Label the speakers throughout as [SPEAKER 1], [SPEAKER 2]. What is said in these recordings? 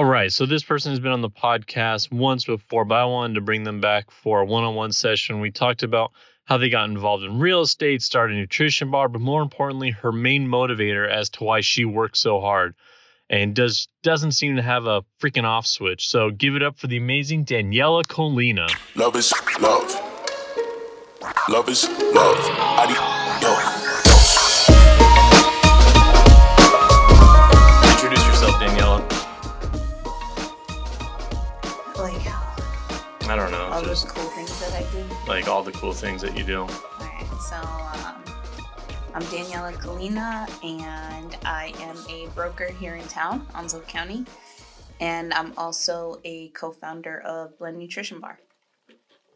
[SPEAKER 1] All right. So this person has been on the podcast once before, but I wanted to bring them back for a one on one session. We talked about how they got involved in real estate, started a nutrition bar, but more importantly, her main motivator as to why she works so hard and does doesn't seem to have a freaking off switch. So give it up for the amazing Daniela Colina.
[SPEAKER 2] Love is love. Love is love.
[SPEAKER 1] I don't know.
[SPEAKER 3] all those cool things that I do.
[SPEAKER 1] like all the cool things that you do.
[SPEAKER 3] Alright, so um, I'm Daniela Colina, and I am a broker here in town, Onslow County, and I'm also a co-founder of Blend Nutrition Bar.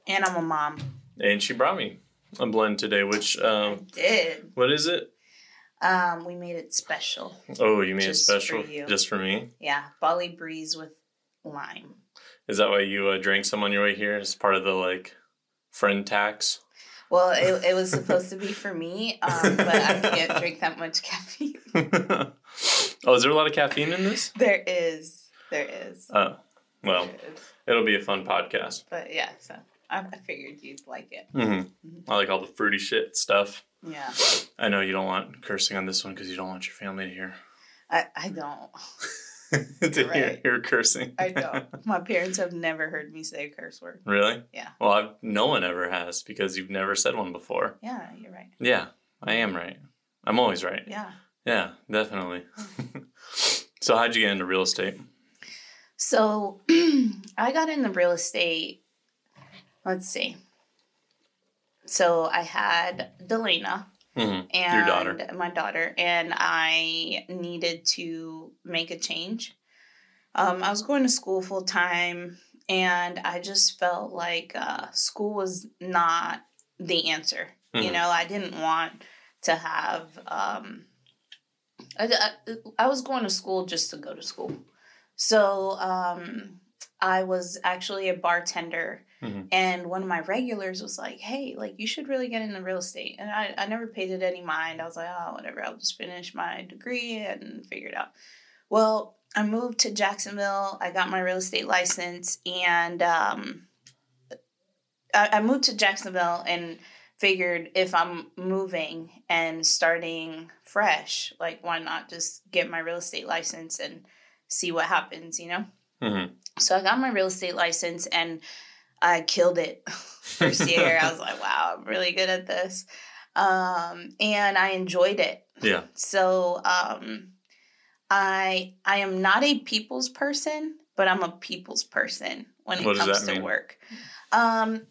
[SPEAKER 3] And I'm a mom.
[SPEAKER 1] And she brought me a blend today, which um,
[SPEAKER 3] Did
[SPEAKER 1] what is it?
[SPEAKER 3] um, we made it special?
[SPEAKER 1] Oh, you made it
[SPEAKER 3] for
[SPEAKER 1] special
[SPEAKER 3] you.
[SPEAKER 1] just for me.
[SPEAKER 3] Yeah, Bali Breeze with lime.
[SPEAKER 1] Is that why you uh, drank some on your way here as part of the like friend tax?
[SPEAKER 3] Well, it, it was supposed to be for me, um, but I can't drink that much caffeine.
[SPEAKER 1] oh, is there a lot of caffeine in this?
[SPEAKER 3] There is, there is.
[SPEAKER 1] Oh, well,
[SPEAKER 3] is.
[SPEAKER 1] it'll be a fun podcast.
[SPEAKER 3] But yeah, so I, I figured you'd like it.
[SPEAKER 1] hmm I like all the fruity shit stuff.
[SPEAKER 3] Yeah,
[SPEAKER 1] I know you don't want cursing on this one because you don't want your family to hear
[SPEAKER 3] I, I don't.
[SPEAKER 1] to hear,
[SPEAKER 3] Right.
[SPEAKER 1] hear cursing.
[SPEAKER 3] I don't. My parents have never heard me say a curse word.
[SPEAKER 1] really?
[SPEAKER 3] Yeah.
[SPEAKER 1] Well, I've, no one ever has because you've never said one before.
[SPEAKER 3] Yeah, you're right.
[SPEAKER 1] Yeah, I am right. I'm always right.
[SPEAKER 3] Yeah.
[SPEAKER 1] Yeah, definitely. so, how'd you get into real estate?
[SPEAKER 3] So I got into real estate. Let's see. So I had Delana
[SPEAKER 1] Mm-hmm.
[SPEAKER 3] and
[SPEAKER 1] Your daughter.
[SPEAKER 3] my daughter, and I needed to make a change. Um, I was going to school full time, and I just felt like uh, school was not the answer. You
[SPEAKER 1] Mhm.
[SPEAKER 3] know, I didn't want to have. Um, I, I, I was going to school just to go to school, so um, I was actually a bartender
[SPEAKER 1] Mhm.
[SPEAKER 3] and one of my regulars was like, "Hey, like you should really get into real estate." And I, I never paid it any mind. I was like, "Oh, whatever. I'll just finish my degree and figure it out." Well, I moved to Jacksonville. I got my real estate license, and um, I, I moved to Jacksonville and figured if I'm moving and starting fresh, like why not just get my real estate license and see what happens, you know?
[SPEAKER 1] Mm-hmm.
[SPEAKER 3] So I got my real estate license and I killed it first year. I was like, wow, I'm really good at this. Um, and I enjoyed it.
[SPEAKER 1] Yeah.
[SPEAKER 3] So um, I I am not a people's person, but I'm a people's person when it
[SPEAKER 1] What
[SPEAKER 3] comes to
[SPEAKER 1] mean?
[SPEAKER 3] work. Um,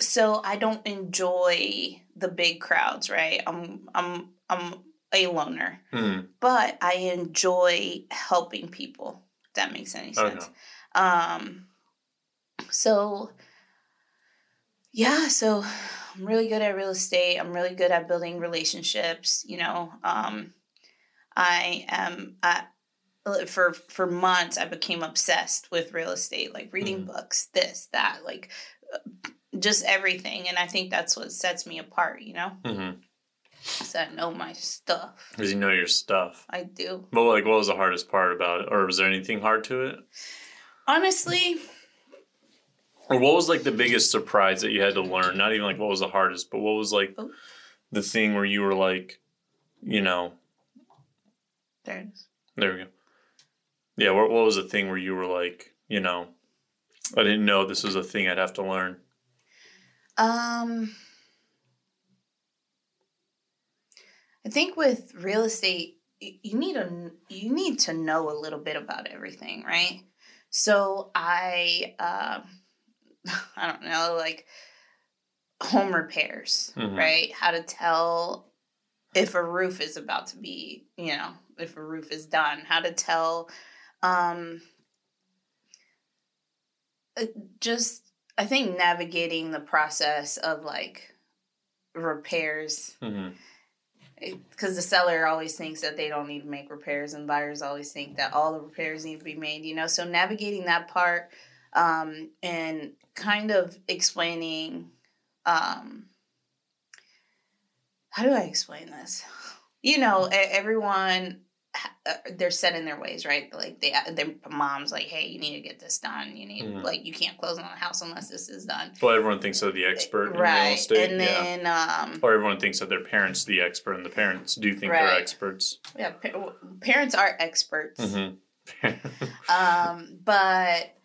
[SPEAKER 3] so I don't enjoy the big crowds, right? I'm I'm I'm a loner,
[SPEAKER 1] Mm-hmm.
[SPEAKER 3] but I enjoy helping people. If that makes any
[SPEAKER 1] Okay.
[SPEAKER 3] sense. Um, so yeah, so I'm really good at real estate. I'm really good at building relationships. You know, um, I am I, for for months. I became obsessed with real estate, like reading
[SPEAKER 1] Mhm.
[SPEAKER 3] books, this, that, like uh, just everything. And I think that's what sets me apart. You know,
[SPEAKER 1] Mm-hmm.
[SPEAKER 3] so I know my stuff.
[SPEAKER 1] Because you know your stuff.
[SPEAKER 3] I do.
[SPEAKER 1] But like, what was the hardest part about it, or was there anything hard to it,
[SPEAKER 3] Honestly,
[SPEAKER 1] or what was like the biggest surprise that you had to learn? Not even like what was the hardest, but what was like
[SPEAKER 3] Oh.
[SPEAKER 1] the thing where you were like, you know,
[SPEAKER 3] there it is.
[SPEAKER 1] there we go. Yeah, what what was the thing where you were like, you know, I didn't know this was a thing I'd have to learn.
[SPEAKER 3] Um, I think with real estate, you need a you need to know a little bit about everything, right? So I, um, I don't know, like home repairs,
[SPEAKER 1] Mhm.
[SPEAKER 3] right? How to tell if a roof is about to be, you know, if a roof is done. How to tell, um, uh, just I think navigating the process of like repairs
[SPEAKER 1] Mm-hmm.
[SPEAKER 3] because the seller always thinks that they don't need to make repairs and buyers always think that all the repairs need to be made you know so navigating that part um, and kind of explaining um, how do i explain this you know everyone uh, they're set in their ways, right? Like they, their mom's like, "Hey, you need to get this done. You need
[SPEAKER 1] Mhm.
[SPEAKER 3] like you can't close on the house unless this is done."
[SPEAKER 1] Well, everyone thinks they're the expert in real
[SPEAKER 3] right,
[SPEAKER 1] estate.
[SPEAKER 3] and
[SPEAKER 1] yeah.
[SPEAKER 3] then um,
[SPEAKER 1] Or everyone thinks that their parents the expert, and the parents do think they're experts.
[SPEAKER 3] yeah, pa- parents are experts.
[SPEAKER 1] Mm-hmm.
[SPEAKER 3] um, but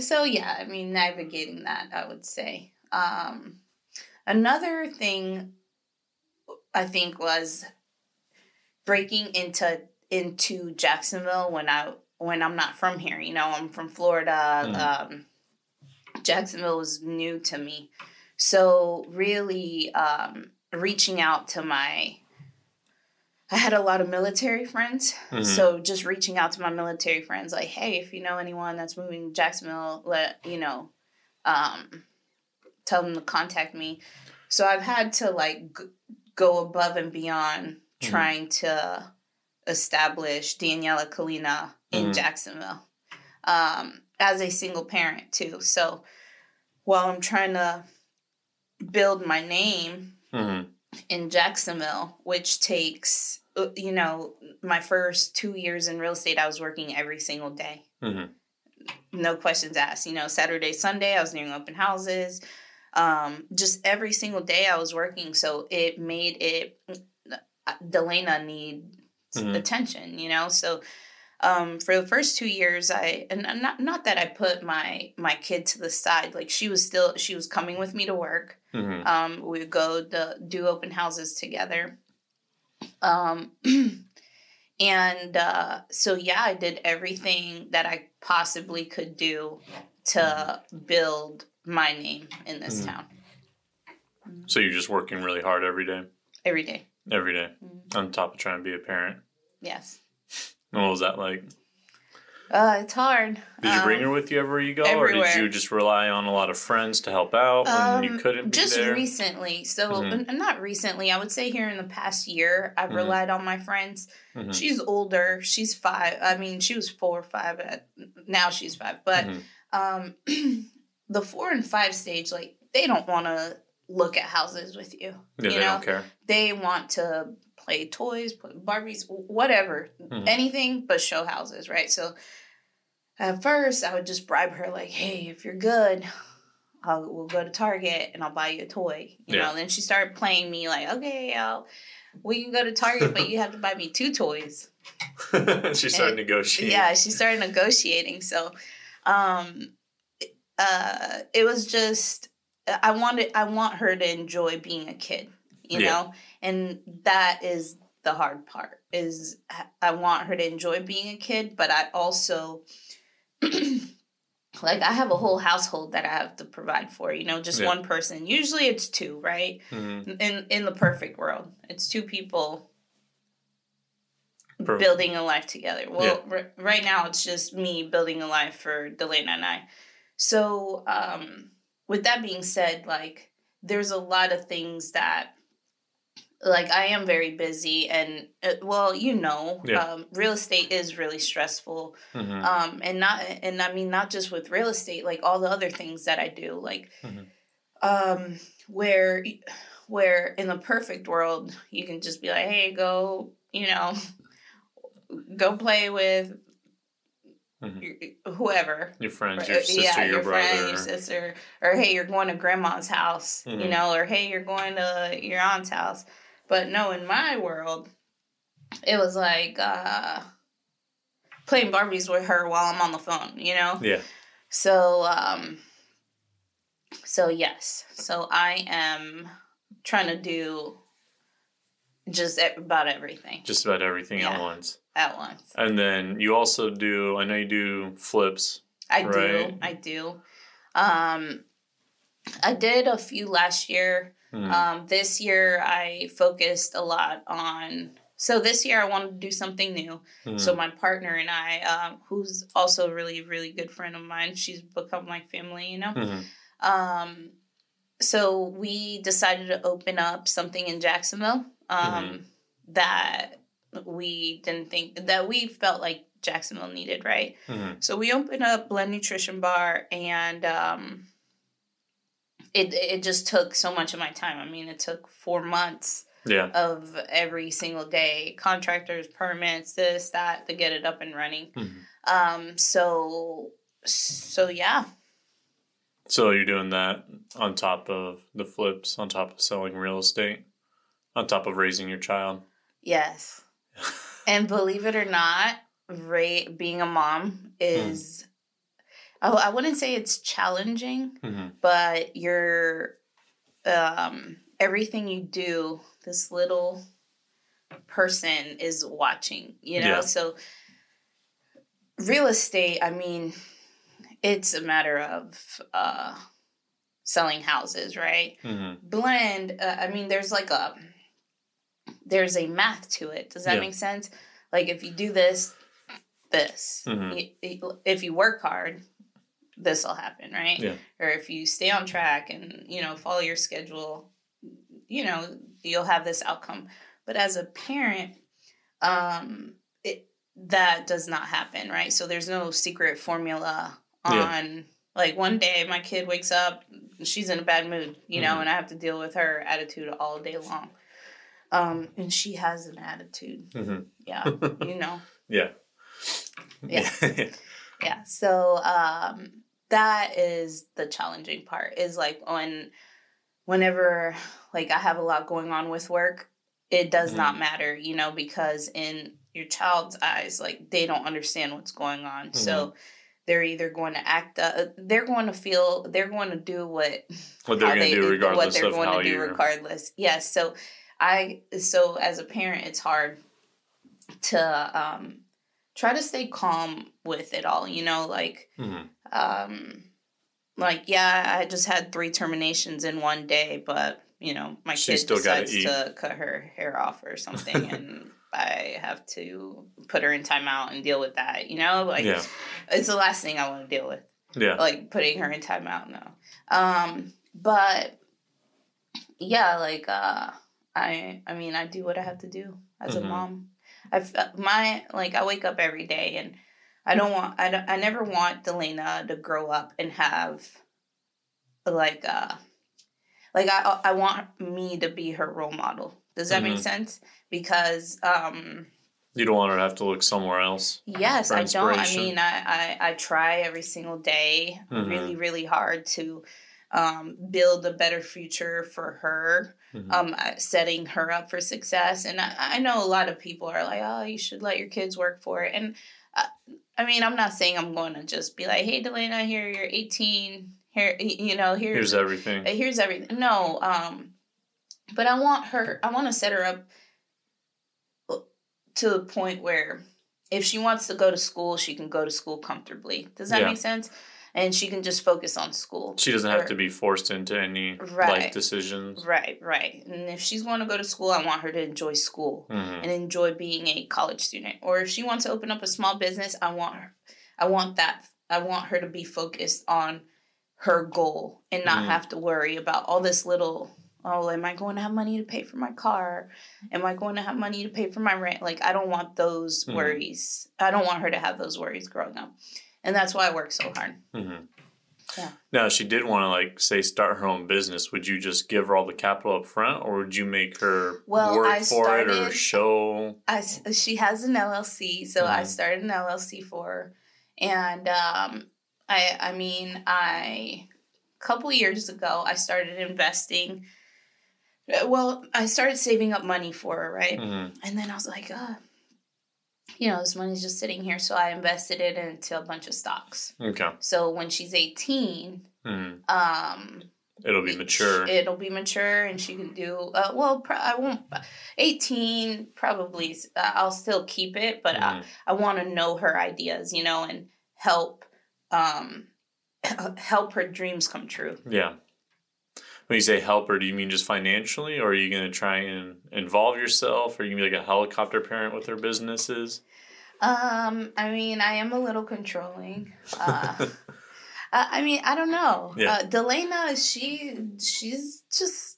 [SPEAKER 3] so yeah, I mean, navigating that, I would say. Um, another thing I think was breaking into into Jacksonville when I when I'm not from here. You know, I'm from Florida.
[SPEAKER 1] Mhm.
[SPEAKER 3] Um, Jacksonville was new to me, so really um, reaching out to my. I had a lot of military friends,
[SPEAKER 1] Mhm.
[SPEAKER 3] so just reaching out to my military friends, like, hey, if you know anyone that's moving to Jacksonville, let you know, um, tell them to contact me. So I've had to like g- go above and beyond
[SPEAKER 1] Mhm.
[SPEAKER 3] trying to establish Daniela Colina in
[SPEAKER 1] Mhm.
[SPEAKER 3] Jacksonville um, as a single parent too. So while I'm trying to build my name
[SPEAKER 1] hmm
[SPEAKER 3] in Jacksonville, which takes, you know, my first two years in real estate, I was working every single day.
[SPEAKER 1] hmm
[SPEAKER 3] No questions asked. You know, Saturday, Sunday, I was doing open houses. Um, just every single day I was working. So it made it, uh, Delana need
[SPEAKER 1] Mhm.
[SPEAKER 3] attention, you know? So, um, for the first two years, I and not not that I put my my kid to the side. Like she was still she was coming with me to work.
[SPEAKER 1] hmm
[SPEAKER 3] Um, we would go to do open houses together. Um, and uh, so, yeah, I did everything that I possibly could do to build my name in this
[SPEAKER 1] Mhm.
[SPEAKER 3] town
[SPEAKER 1] So you're just working really hard every day,
[SPEAKER 3] every day.
[SPEAKER 1] every day,
[SPEAKER 3] Mhm.
[SPEAKER 1] on top of trying to be a parent.
[SPEAKER 3] Yes.
[SPEAKER 1] And what was that like?
[SPEAKER 3] Uh, it's hard.
[SPEAKER 1] Did you bring
[SPEAKER 3] Um,
[SPEAKER 1] her with you everywhere you go, or did you just rely on a lot of friends to help out when you
[SPEAKER 3] Um,
[SPEAKER 1] couldn't be
[SPEAKER 3] just
[SPEAKER 1] there?
[SPEAKER 3] recently so
[SPEAKER 1] Mhm.
[SPEAKER 3] n- not recently i would say here in the past year i've
[SPEAKER 1] Mhm.
[SPEAKER 3] relied on my friends
[SPEAKER 1] Mhm.
[SPEAKER 3] she's older she's five i mean she was four or five at, now she's five but
[SPEAKER 1] Mhm.
[SPEAKER 3] um the four and five stage like they don't want to look at houses with you
[SPEAKER 1] yeah,
[SPEAKER 3] you
[SPEAKER 1] they
[SPEAKER 3] know
[SPEAKER 1] don't care.
[SPEAKER 3] they want to play toys play barbies whatever
[SPEAKER 1] Mhm.
[SPEAKER 3] anything but show houses right so at first i would just bribe her like hey if you're good I'll, we'll go to target and i'll buy you a toy you
[SPEAKER 1] Yeah.
[SPEAKER 3] know then she started playing me like okay I'll, we can go to target but you have to buy me two toys
[SPEAKER 1] she started negotiating.
[SPEAKER 3] yeah she started negotiating so um uh it was just i wanted i want her to enjoy being a kid you
[SPEAKER 1] Yeah.
[SPEAKER 3] know and that is the hard part is i want her to enjoy being a kid but i also like i have a whole household that i have to provide for you know just
[SPEAKER 1] Yeah.
[SPEAKER 3] one person. Usually it's two right?
[SPEAKER 1] Mhm.
[SPEAKER 3] in in the perfect world it's two people building a life together. Well r- right now it's just me building a life for delana and i. So um with that being said like there's a lot of things that like i am very busy and uh, well you know
[SPEAKER 1] Yeah.
[SPEAKER 3] um, real estate is really stressful
[SPEAKER 1] Mhm.
[SPEAKER 3] um and not and i mean not just with real estate like all the other things that i do like
[SPEAKER 1] Mhm.
[SPEAKER 3] um where where in the perfect world you can just be like hey go you know go play with
[SPEAKER 1] Mhm.
[SPEAKER 3] whoever
[SPEAKER 1] Your friends, your sister,
[SPEAKER 3] yeah,
[SPEAKER 1] your, brother.
[SPEAKER 3] friend, your sister, or hey, you're going to grandma's house, you
[SPEAKER 1] Mhm.
[SPEAKER 3] know, or hey, you're going to your aunt's house. But no, in my world, it was like uh, playing Barbies with her while I'm on the phone, you know.
[SPEAKER 1] Yeah.
[SPEAKER 3] So, um, so yes, so I am trying to do just about everything
[SPEAKER 1] Just about everything at once.
[SPEAKER 3] at once.
[SPEAKER 1] And then you also do, I know you do flips.
[SPEAKER 3] I
[SPEAKER 1] Right.
[SPEAKER 3] do. I do. Um, I did a few last year.
[SPEAKER 1] Mhm.
[SPEAKER 3] Um, this year I focused a lot on. So this year I wanted to do something new.
[SPEAKER 1] Mhm.
[SPEAKER 3] So my partner and I, um, who's also a really really good friend of mine, she's become like family. You know.
[SPEAKER 1] Mhm.
[SPEAKER 3] Um, so we decided to open up something in Jacksonville. Um, that we didn't think that we felt like Jacksonville needed, right?
[SPEAKER 1] Mhm.
[SPEAKER 3] So we opened up Blend Nutrition Bar, and um, it it just took so much of my time. I mean, it took four months
[SPEAKER 1] Yeah.
[SPEAKER 3] of every single day contractors permits this that to get it up and running
[SPEAKER 1] Mhm.
[SPEAKER 3] um so so yeah
[SPEAKER 1] So you're doing that on top of the flips, on top of selling real estate, on top of raising your child.
[SPEAKER 3] yes and believe it or not ra- being a mom is I, I wouldn't say it's challenging
[SPEAKER 1] hmm
[SPEAKER 3] but you're um everything you do this little person is watching you know?
[SPEAKER 1] Yeah.
[SPEAKER 3] so real estate i mean it's a matter of uh selling houses right?
[SPEAKER 1] Hmm
[SPEAKER 3] blend uh, i mean there's like a there's a math to it. Does that
[SPEAKER 1] Yeah.
[SPEAKER 3] make sense? Like if you do this this.
[SPEAKER 1] Mhm.
[SPEAKER 3] Y- if you work hard this will happen right
[SPEAKER 1] Yeah.
[SPEAKER 3] or if you stay on track and you know follow your schedule you know you'll have this outcome but as a parent um it that does not happen right so there's no secret formula
[SPEAKER 1] Yeah.
[SPEAKER 3] on like one day my kid wakes up she's in a bad mood you know
[SPEAKER 1] Mhm.
[SPEAKER 3] and i have to deal with her attitude all day long um and she has an attitude
[SPEAKER 1] hmm
[SPEAKER 3] yeah you know
[SPEAKER 1] Yeah.
[SPEAKER 3] Yeah. yeah. So um that is the challenging part is like when whenever like i have a lot going on with work it does not matter you know because in your child's eyes like they don't understand what's going on. So they're either going to act uh, they're going to feel they're going to do what
[SPEAKER 1] what they're going to do regardless
[SPEAKER 3] what they're
[SPEAKER 1] of
[SPEAKER 3] going
[SPEAKER 1] how
[SPEAKER 3] to do regardless. Yes so i so as a parent it's hard to um try to stay calm with it all you know like
[SPEAKER 1] hmm
[SPEAKER 3] um like yeah i just had three terminations in one day but you know my
[SPEAKER 1] She
[SPEAKER 3] kid
[SPEAKER 1] still
[SPEAKER 3] decides to cut her hair off or something and i have to put her in timeout and deal with that you know like
[SPEAKER 1] Yeah.
[SPEAKER 3] it's the last thing i want to deal with
[SPEAKER 1] Yeah.
[SPEAKER 3] like putting her in timeout no um but yeah like uh i i mean i do what i have to do as
[SPEAKER 1] Mhm.
[SPEAKER 3] a mom i've uh, my like i wake up every day and i don't want i don't i never want delana to grow up and have like uh like i i want me to be her role model does that make
[SPEAKER 1] Mhm.
[SPEAKER 3] sense because um
[SPEAKER 1] You don't want her to have to look somewhere else.
[SPEAKER 3] Yes, I don't. I mean, I, I, I try every single day
[SPEAKER 1] Mhm.
[SPEAKER 3] really, really hard to um, build a better future for her,
[SPEAKER 1] Mhm.
[SPEAKER 3] um, uh, setting her up for success. And I, I know a lot of people are like, oh, you should let your kids work for it. And uh, I mean, I'm not saying I'm going to just be like, hey, Delana, here, you're 18. Here, you know, here's,
[SPEAKER 1] Here's everything.
[SPEAKER 3] uh, here's everything. No, um, but I want her. I want to set her up to the point where if she wants to go to school, she can go to school comfortably. Does that
[SPEAKER 1] Yeah.
[SPEAKER 3] make sense? And she can just focus on school.
[SPEAKER 1] She doesn't have to be forced into any
[SPEAKER 3] Right.
[SPEAKER 1] life decisions.
[SPEAKER 3] Right, right. And if she's going to go to school, I want her to enjoy school
[SPEAKER 1] hmm
[SPEAKER 3] and enjoy being a college student. Or if she wants to open up a small business, I want her. I want that. I want her to be focused on her goal and not
[SPEAKER 1] Mhm.
[SPEAKER 3] have to worry about all this little. Oh, am I going to have money to pay for my car? Am I going to have money to pay for my rent? Like, I don't want those
[SPEAKER 1] Mhm.
[SPEAKER 3] worries. I don't want her to have those worries growing up, and that's why I work so hard.
[SPEAKER 1] Mm-hmm.
[SPEAKER 3] Yeah.
[SPEAKER 1] Now, she did want to, like, say, start her own business, would you just give her all the capital up front, or would you make her
[SPEAKER 3] Well,
[SPEAKER 1] work
[SPEAKER 3] I
[SPEAKER 1] for it or show?
[SPEAKER 3] I, she has an LLC, so I
[SPEAKER 1] Mhm.
[SPEAKER 3] started an LLC for her, and um, I I mean I a couple years ago I started investing. Well, I started saving up money for her, right?
[SPEAKER 1] hmm
[SPEAKER 3] And then I was like, uh, you know, this money's just sitting here, so I invested it into a bunch of stocks.
[SPEAKER 1] Okay.
[SPEAKER 3] So when she's eighteen,
[SPEAKER 1] hmm
[SPEAKER 3] um,
[SPEAKER 1] It'll be mature.
[SPEAKER 3] It'll be mature, and she can do uh, well. Pro- I won't. Eighteen probably. uh, I'll still keep it, but I,
[SPEAKER 1] Mhm.
[SPEAKER 3] I want to know her ideas, you know, and help, um, help her dreams come true.
[SPEAKER 1] Yeah. When you say help her, do you mean just financially, or are you going to try and involve yourself? Or are you going to be like a helicopter parent with their businesses?
[SPEAKER 3] Um, I mean, I am a little controlling. Uh, I I mean, I don't know.
[SPEAKER 1] Yeah.
[SPEAKER 3] Uh, Delana, she she's just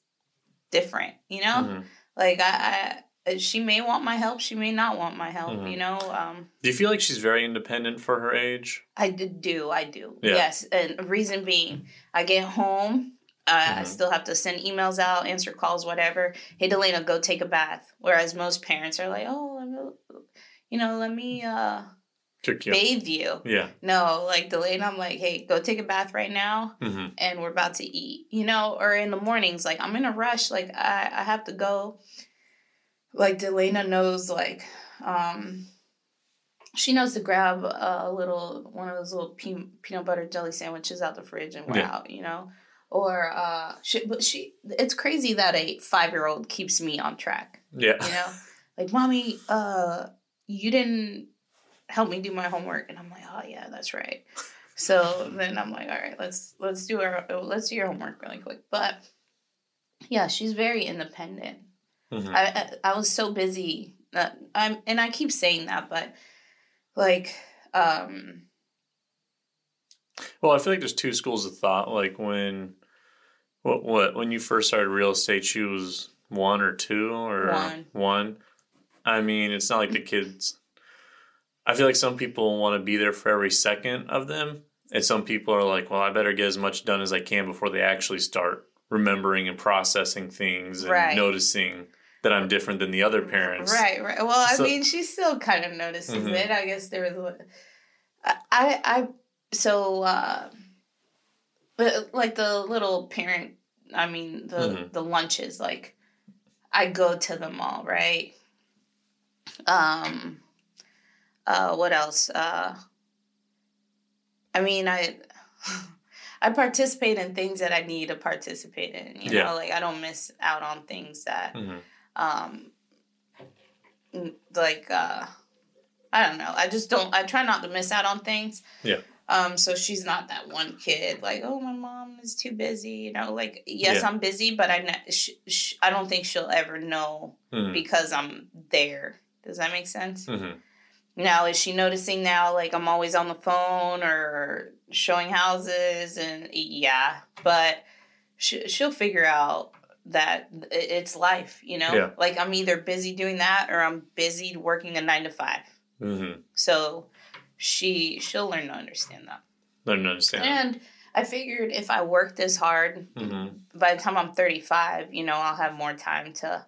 [SPEAKER 3] different, you know.
[SPEAKER 1] Mhm.
[SPEAKER 3] Like I, I, she may want my help, she may not want my help,
[SPEAKER 1] Mhm.
[SPEAKER 3] you know. Um,
[SPEAKER 1] Do you feel like she's very independent for her age?
[SPEAKER 3] I do, I do.
[SPEAKER 1] Yeah.
[SPEAKER 3] Yes, and reason being, I get home I, I
[SPEAKER 1] Mhm.
[SPEAKER 3] still have to send emails out, answer calls, whatever. Hey, Delana, go take a bath. Whereas most parents are like, oh, let me, you know, let me uh,
[SPEAKER 1] you.
[SPEAKER 3] bathe you.
[SPEAKER 1] Yeah.
[SPEAKER 3] No, like Delana, I'm like, hey, go take a bath right now
[SPEAKER 1] hmm
[SPEAKER 3] and we're about to eat, you know, or in the mornings, like I'm in a rush, like I, I have to go. Like Delana knows, like, um, she knows to grab a, little one of those little pe- peanut butter jelly sandwiches out the fridge and we're
[SPEAKER 1] Yeah.
[SPEAKER 3] out, you know. Or uh, she, but she, it's crazy that a five year old keeps me on track,
[SPEAKER 1] Yeah.
[SPEAKER 3] you know, like mommy, uh, you didn't help me do my homework, and I'm like, oh yeah, that's right. So then I'm like, all right, let's let's do our let's do your homework really quick. But yeah, she's very independent.
[SPEAKER 1] Mhm.
[SPEAKER 3] I, I I was so busy. Uh, I'm and I keep saying that, but like, um,
[SPEAKER 1] Well, I feel like there's two schools of thought. Like when, what, what, when you first started real estate, she was one or two or
[SPEAKER 3] One.
[SPEAKER 1] one. I mean, it's not like the kids. I feel like some people want to be there for every second of them, and some people are like, "Well, I better get as much done as I can before they actually start remembering and processing things and
[SPEAKER 3] Right.
[SPEAKER 1] noticing that I'm different than the other parents."
[SPEAKER 3] right, right. Well, I
[SPEAKER 1] So-
[SPEAKER 3] mean, she still kind of notices
[SPEAKER 1] Mhm.
[SPEAKER 3] it. I guess there was, I, I so, uh, but like the little parent. I mean, the
[SPEAKER 1] Mhm.
[SPEAKER 3] the lunches. Like, I go to them all, right? Um, uh, what else? Uh, I mean, I. I participate in things that I need to participate in. You
[SPEAKER 1] Yeah.
[SPEAKER 3] know, like I don't miss out on things that
[SPEAKER 1] Mhm.
[SPEAKER 3] um like uh i don't know i just don't i try not to miss out on things
[SPEAKER 1] Yeah.
[SPEAKER 3] Um so she's not that one kid like oh my mom is too busy you know like yes
[SPEAKER 1] Yeah.
[SPEAKER 3] i'm busy but i ne- sh- sh- i don't think she'll ever know
[SPEAKER 1] Mhm.
[SPEAKER 3] because i'm there does that make sense
[SPEAKER 1] Mhm.
[SPEAKER 3] now is she noticing now like i'm always on the phone or showing houses and yeah but she, she'll figure out that it's life you know
[SPEAKER 1] Yeah.
[SPEAKER 3] like i'm either busy doing that or i'm busy working a nine to five
[SPEAKER 1] Mhm.
[SPEAKER 3] so she she'll learn to understand that
[SPEAKER 1] I don't understand.
[SPEAKER 3] and i figured if i work this hard
[SPEAKER 1] Mhm.
[SPEAKER 3] by the time i'm 35 you know i'll have more time to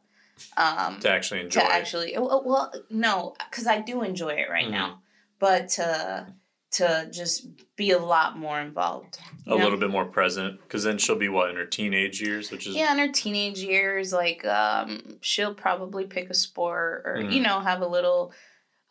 [SPEAKER 3] um
[SPEAKER 1] To actually enjoy.
[SPEAKER 3] to
[SPEAKER 1] it.
[SPEAKER 3] actually well, no because i do enjoy it right
[SPEAKER 1] Mhm.
[SPEAKER 3] now but to to just be a lot more involved
[SPEAKER 1] a
[SPEAKER 3] know?
[SPEAKER 1] little bit more present because then she'll be what in her teenage years which is
[SPEAKER 3] yeah in her teenage years like um she'll probably pick a sport or
[SPEAKER 1] Mhm.
[SPEAKER 3] you know have a little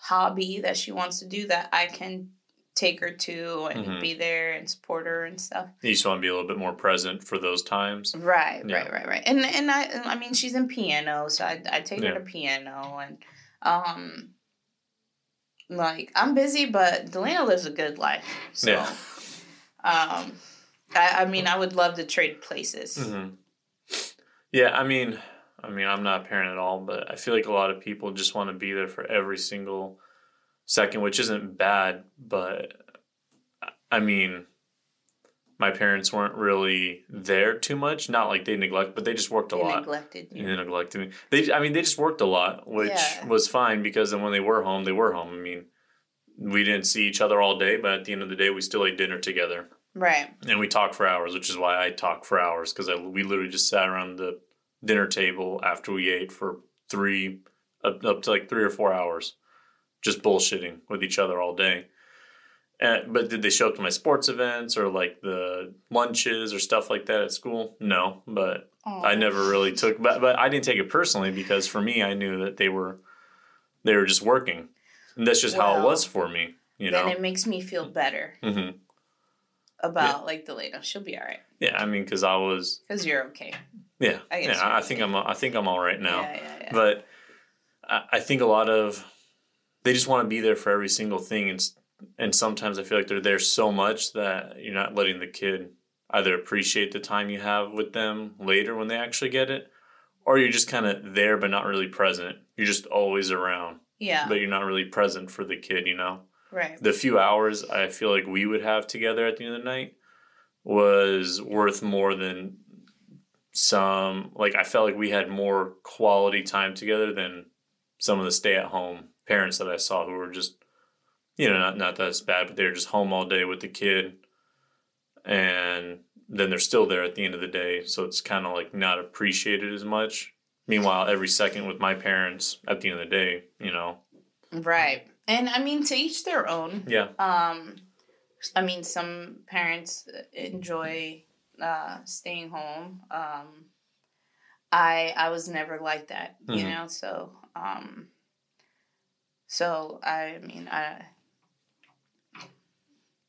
[SPEAKER 3] hobby that she wants to do that i can take her to and
[SPEAKER 1] Mhm.
[SPEAKER 3] be there and support her and stuff
[SPEAKER 1] you just want to be a little bit more present for those times
[SPEAKER 3] Right,
[SPEAKER 1] Yeah.
[SPEAKER 3] right, right, right. And and I I mean she's in piano, so I I take
[SPEAKER 1] Yeah.
[SPEAKER 3] her to piano and um like I'm busy, but Delana lives a good life. So
[SPEAKER 1] Yeah.
[SPEAKER 3] um I, I mean I would love to trade places.
[SPEAKER 1] hmm yeah i mean i mean i'm not a parent at all but i feel like a lot of people just want to be there for every single second which isn't bad but i mean my parents weren't really there too much not like they neglect but they just worked a
[SPEAKER 3] They
[SPEAKER 1] lot
[SPEAKER 3] neglected you.
[SPEAKER 1] They neglected me. They, I mean, they just worked a lot, which
[SPEAKER 3] Yeah.
[SPEAKER 1] was fine because then when they were home, they were home. I mean, we didn't see each other all day, but at the end of the day, we still ate dinner together
[SPEAKER 3] Right.
[SPEAKER 1] and we talked for hours, which is why I talk for hours because we literally just sat around the dinner table after we ate for three, up, up to like three or four hours, just bullshitting with each other all day. And, but did they show up to my sports events or like the lunches or stuff like that at school? No, but I never really took, but but I didn't take it personally because for me, I knew that they were they were just working, and that's just how it was for me. You
[SPEAKER 3] then
[SPEAKER 1] know.
[SPEAKER 3] it makes me feel better
[SPEAKER 1] hmm
[SPEAKER 3] about like Delana. She'll be all right
[SPEAKER 1] Yeah, I mean, because I was
[SPEAKER 3] because you're okay.
[SPEAKER 1] Yeah
[SPEAKER 3] I
[SPEAKER 1] yeah. I think I'm I think I'm all right now,
[SPEAKER 3] Yeah, yeah, yeah.
[SPEAKER 1] but I, I think a lot of they just want to be there for every single thing, and and sometimes I feel like they're there so much that you're not letting the kid either appreciate the time you have with them later when they actually get it, or you're just kind of there but not really present. You're just always around.
[SPEAKER 3] yeah.
[SPEAKER 1] but you're not really present for the kid, you know?
[SPEAKER 3] right.
[SPEAKER 1] The few hours I feel like we would have together at the end of the night was worth more than some, like, I felt like we had more quality time together than some of the stay at home parents that I saw who were just, you know, not, not that it's bad, but they were just home all day with the kid. and then they're still there at the end of the day. So it's kind of like not appreciated as much. Meanwhile, every second with my parents at the end of the day, you know.
[SPEAKER 3] Right. And I mean, to each their own.
[SPEAKER 1] Yeah.
[SPEAKER 3] Um, I mean, some parents enjoy uh, staying home. Um, I I was never like that, you
[SPEAKER 1] Mhm.
[SPEAKER 3] know. So um, so I mean, I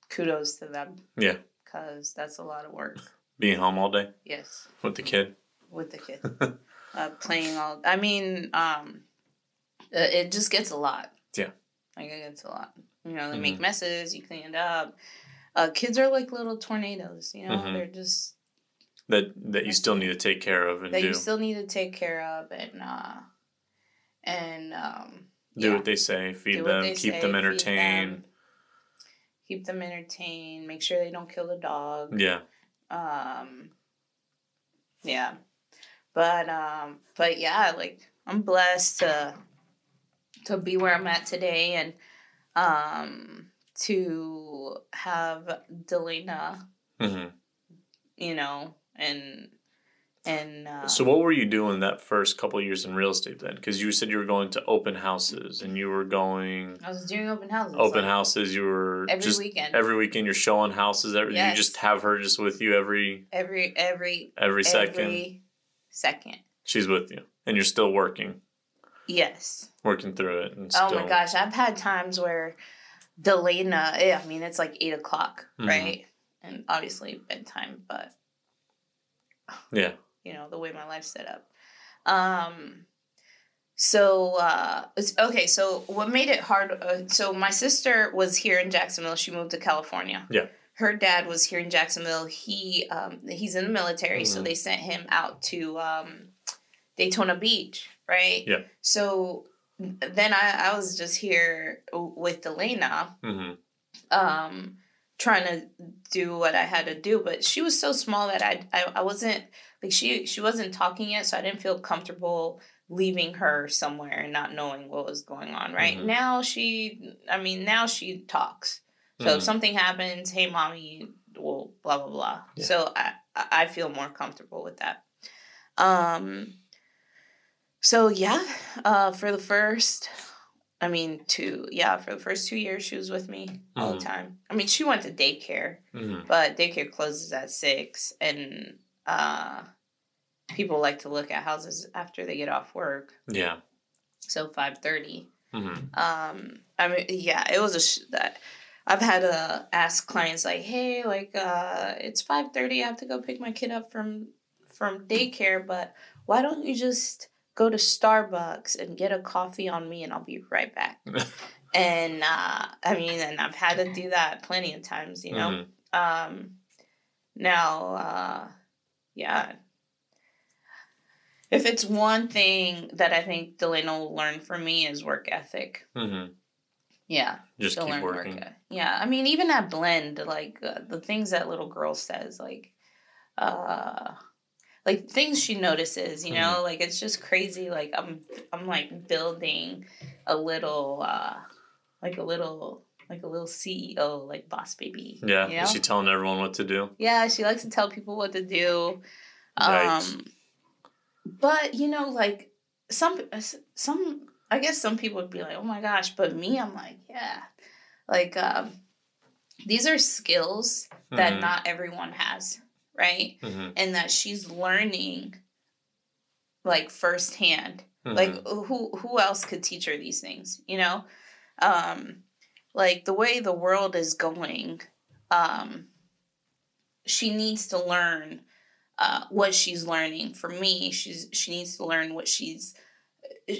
[SPEAKER 3] kudos to them
[SPEAKER 1] Yeah.
[SPEAKER 3] because that's a lot of work.
[SPEAKER 1] Being home all day
[SPEAKER 3] Yes,
[SPEAKER 1] with the kid.
[SPEAKER 3] with the kid, uh, playing all. I mean, um, uh, it just gets a lot.
[SPEAKER 1] Yeah.
[SPEAKER 3] like it gets a lot. You know, they make
[SPEAKER 1] Mhm.
[SPEAKER 3] messes. You clean it up. Uh, kids are like little tornadoes. You know,
[SPEAKER 1] Mhm.
[SPEAKER 3] they're just
[SPEAKER 1] That that you still need to take care of and
[SPEAKER 3] that
[SPEAKER 1] do.
[SPEAKER 3] you still need to take care of and uh and um
[SPEAKER 1] do
[SPEAKER 3] yeah,
[SPEAKER 1] what they say, feed
[SPEAKER 3] do
[SPEAKER 1] them, keep
[SPEAKER 3] say,
[SPEAKER 1] them entertained.
[SPEAKER 3] them, keep them entertained make sure they don't kill the dog
[SPEAKER 1] Yeah.
[SPEAKER 3] um yeah but um but yeah like i'm blessed to to be where i'm at today and um to have delena
[SPEAKER 1] hmm
[SPEAKER 3] you know and and uh,
[SPEAKER 1] So what were you doing that first couple of years in real estate then? Because you said you were going to open houses and you were going
[SPEAKER 3] i was doing open houses
[SPEAKER 1] open
[SPEAKER 3] like,
[SPEAKER 1] houses. You were
[SPEAKER 3] every
[SPEAKER 1] just
[SPEAKER 3] weekend
[SPEAKER 1] every weekend. You're showing houses. Every, You just have her just with you every
[SPEAKER 3] every every
[SPEAKER 1] every second.
[SPEAKER 3] every second
[SPEAKER 1] She's with you, and you're still working,
[SPEAKER 3] yes
[SPEAKER 1] working through it. And
[SPEAKER 3] Oh
[SPEAKER 1] still,
[SPEAKER 3] my gosh, I've had times where Delena, eh, I mean, it's like eight o'clock,
[SPEAKER 1] Mhm.
[SPEAKER 3] right? And obviously bedtime, but
[SPEAKER 1] Yeah.
[SPEAKER 3] you know, the way my life's set up. Um, so, uh, it's, okay, so what made it hard? Uh, so, my sister was here in Jacksonville. She moved to California.
[SPEAKER 1] Yeah.
[SPEAKER 3] Her dad was here in Jacksonville. He um, he's in the military, so
[SPEAKER 1] Mhm.
[SPEAKER 3] they sent him out to um, Daytona Beach, right?
[SPEAKER 1] Yeah.
[SPEAKER 3] So then I, I was just here with Delena,
[SPEAKER 1] hmm
[SPEAKER 3] um, trying to do what I had to do, but she was so small that I, I I wasn't like she she wasn't talking yet, so I didn't feel comfortable leaving her somewhere and not knowing what was going on. Right
[SPEAKER 1] Mhm.
[SPEAKER 3] now, she I mean now she talks. So
[SPEAKER 1] Mhm.
[SPEAKER 3] if something happens, hey mommy, well blah blah blah.
[SPEAKER 1] Yeah.
[SPEAKER 3] So I I I feel more comfortable with that. Um. So yeah, uh, for the first, I mean, two yeah, for the first two years she was with me all
[SPEAKER 1] Mhm.
[SPEAKER 3] the time. I mean, she went to daycare,
[SPEAKER 1] hmm
[SPEAKER 3] but daycare closes at six, and uh, people like to look at houses after they get off work,
[SPEAKER 1] Yeah.
[SPEAKER 3] so five thirty.
[SPEAKER 1] hmm
[SPEAKER 3] Um, I mean, yeah, it was a sh- that. I've had to ask clients like, "Hey, like, uh, it's five thirty. I have to go pick my kid up from from daycare, but why don't you just go to Starbucks and get a coffee on me, and I'll be right back." and uh, I mean, and I've had to do that plenty of times, you know.
[SPEAKER 1] Mhm.
[SPEAKER 3] Um, now, uh, yeah. If it's one thing that I think Delana will learn from me is work ethic.
[SPEAKER 1] hmm
[SPEAKER 3] Yeah,
[SPEAKER 1] Just keep
[SPEAKER 3] learn
[SPEAKER 1] working.
[SPEAKER 3] work. Yeah, I mean, even at Blend, like uh, the things that little girl says, like, uh, like things she notices, you
[SPEAKER 1] Mm-hmm.
[SPEAKER 3] know, like it's just crazy. Like I'm, I'm like building a little, uh, like a little, like a little CEO, like boss baby.
[SPEAKER 1] Yeah.
[SPEAKER 3] you know?
[SPEAKER 1] Is she telling everyone what to do?
[SPEAKER 3] Yeah, she likes to tell people what to do.
[SPEAKER 1] Yikes.
[SPEAKER 3] Um, but you know, like some some I guess some people would be like, "Oh my gosh," but me, I'm like, yeah, like um, these are skills that
[SPEAKER 1] Mhm.
[SPEAKER 3] not everyone has, right?
[SPEAKER 1] hmm
[SPEAKER 3] And that she's learning like firsthand.
[SPEAKER 1] hmm
[SPEAKER 3] Like who who else could teach her these things, you know? Um like the way the world is going, um she needs to learn uh what she's learning. For me, she's she needs to learn what she's uh,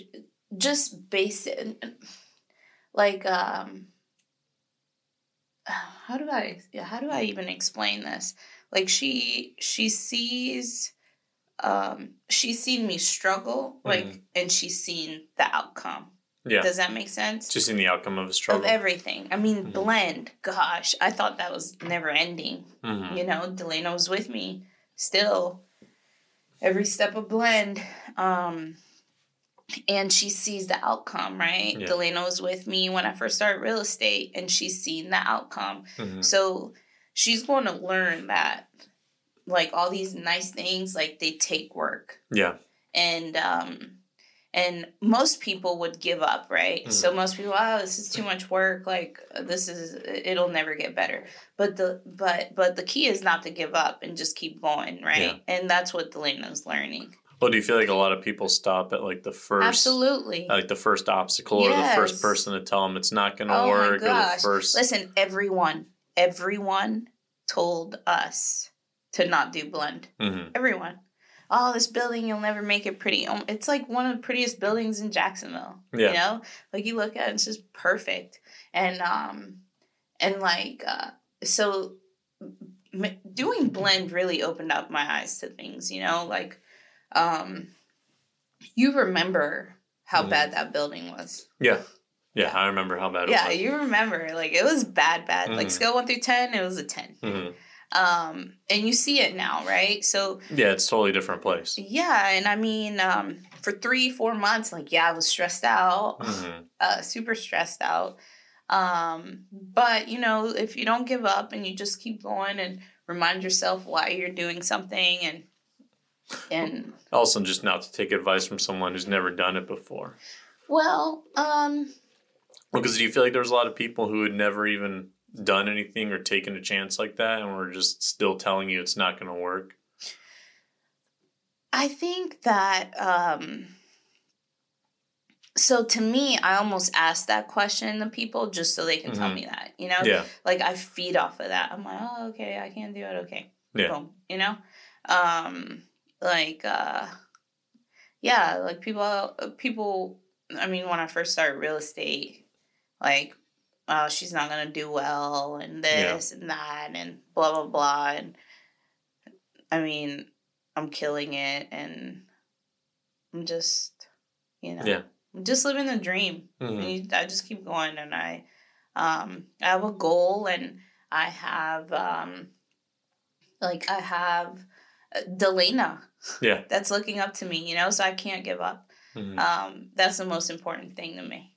[SPEAKER 3] just basic like um how do I how do I even explain this? Like she she sees um she's seen me struggle like
[SPEAKER 1] Mhm.
[SPEAKER 3] and she's seen the outcome.
[SPEAKER 1] Yeah.
[SPEAKER 3] does that make sense?
[SPEAKER 1] Just in the outcome of a struggle.
[SPEAKER 3] of everything. I mean
[SPEAKER 1] Mhm.
[SPEAKER 3] blend. Gosh i thought that was never ending.
[SPEAKER 1] Hmm
[SPEAKER 3] you know delana was with me. Still every step of blend um and she sees the outcome right?
[SPEAKER 1] Yeah.
[SPEAKER 3] delana was with me when i first started real estate and she's seen the outcome.
[SPEAKER 1] Hmm
[SPEAKER 3] so she's going to learn that like all these nice things like they take work
[SPEAKER 1] Yeah.
[SPEAKER 3] and um and most people would give up right so
[SPEAKER 1] Mm.
[SPEAKER 3] most people oh this is too much work like this is it'll never get better but the but but the key is not to give up and just keep going right
[SPEAKER 1] Yeah.
[SPEAKER 3] and that's what Delena's learning
[SPEAKER 1] Well, do you feel like a lot of people stop at like the first,
[SPEAKER 3] absolutely
[SPEAKER 1] like the first obstacle or the first person to tell them it's not going to
[SPEAKER 3] Oh my
[SPEAKER 1] work, or the
[SPEAKER 3] gosh.
[SPEAKER 1] first?
[SPEAKER 3] listen everyone everyone told us to not do blend
[SPEAKER 1] Mhm.
[SPEAKER 3] everyone oh this building you'll never make it pretty Um, it's like one of the prettiest buildings in jacksonville
[SPEAKER 1] Yeah.
[SPEAKER 3] you know like you look at it it's just perfect and um and like uh so m- doing blend really opened up my eyes to things you know like um you remember how
[SPEAKER 1] Mhm.
[SPEAKER 3] bad that building was
[SPEAKER 1] Yeah. Yeah, I remember how bad
[SPEAKER 3] yeah
[SPEAKER 1] it was.
[SPEAKER 3] Yeah, you remember like it was bad bad like
[SPEAKER 1] Mhm.
[SPEAKER 3] scale 1 through 10 it was a 10
[SPEAKER 1] was. hmm
[SPEAKER 3] um and you see it now right so
[SPEAKER 1] Yeah, it's totally different place.
[SPEAKER 3] yeah and i mean um for three four months like yeah i was stressed out
[SPEAKER 1] hmm
[SPEAKER 3] uh super stressed out um but you know if you don't give up and you just keep going and remind yourself why you're doing something and and
[SPEAKER 1] Also, just not to take advice from someone who's never done it before.
[SPEAKER 3] well um
[SPEAKER 1] Because do you feel like there's a lot of people who had never even done anything or taken a chance like that, and were just still telling you it's not going to work?
[SPEAKER 3] I think that um so to me I almost ask that question to people just so they can tell
[SPEAKER 1] Mhm.
[SPEAKER 3] me that, you know?
[SPEAKER 1] Yeah,
[SPEAKER 3] Like I feed off of that. I'm like, "Oh, okay, I can't do it. Okay."
[SPEAKER 1] yeah,
[SPEAKER 3] Boom, you know? Um like uh yeah, like people people I mean when I first started real estate like oh, she's not going to do well and
[SPEAKER 1] Yeah.
[SPEAKER 3] this and that and blah blah blah and I mean, I'm killing it and I'm just, you know,
[SPEAKER 1] Yeah.
[SPEAKER 3] I'm just living the dream.
[SPEAKER 1] Mhm.
[SPEAKER 3] You- I just keep going and I, um, I have a goal and I have, um, like I have uh, Delana
[SPEAKER 1] yeah.
[SPEAKER 3] that's looking up to me, you know, so I can't give up.
[SPEAKER 1] Mhm.
[SPEAKER 3] Um, that's the most important thing to me.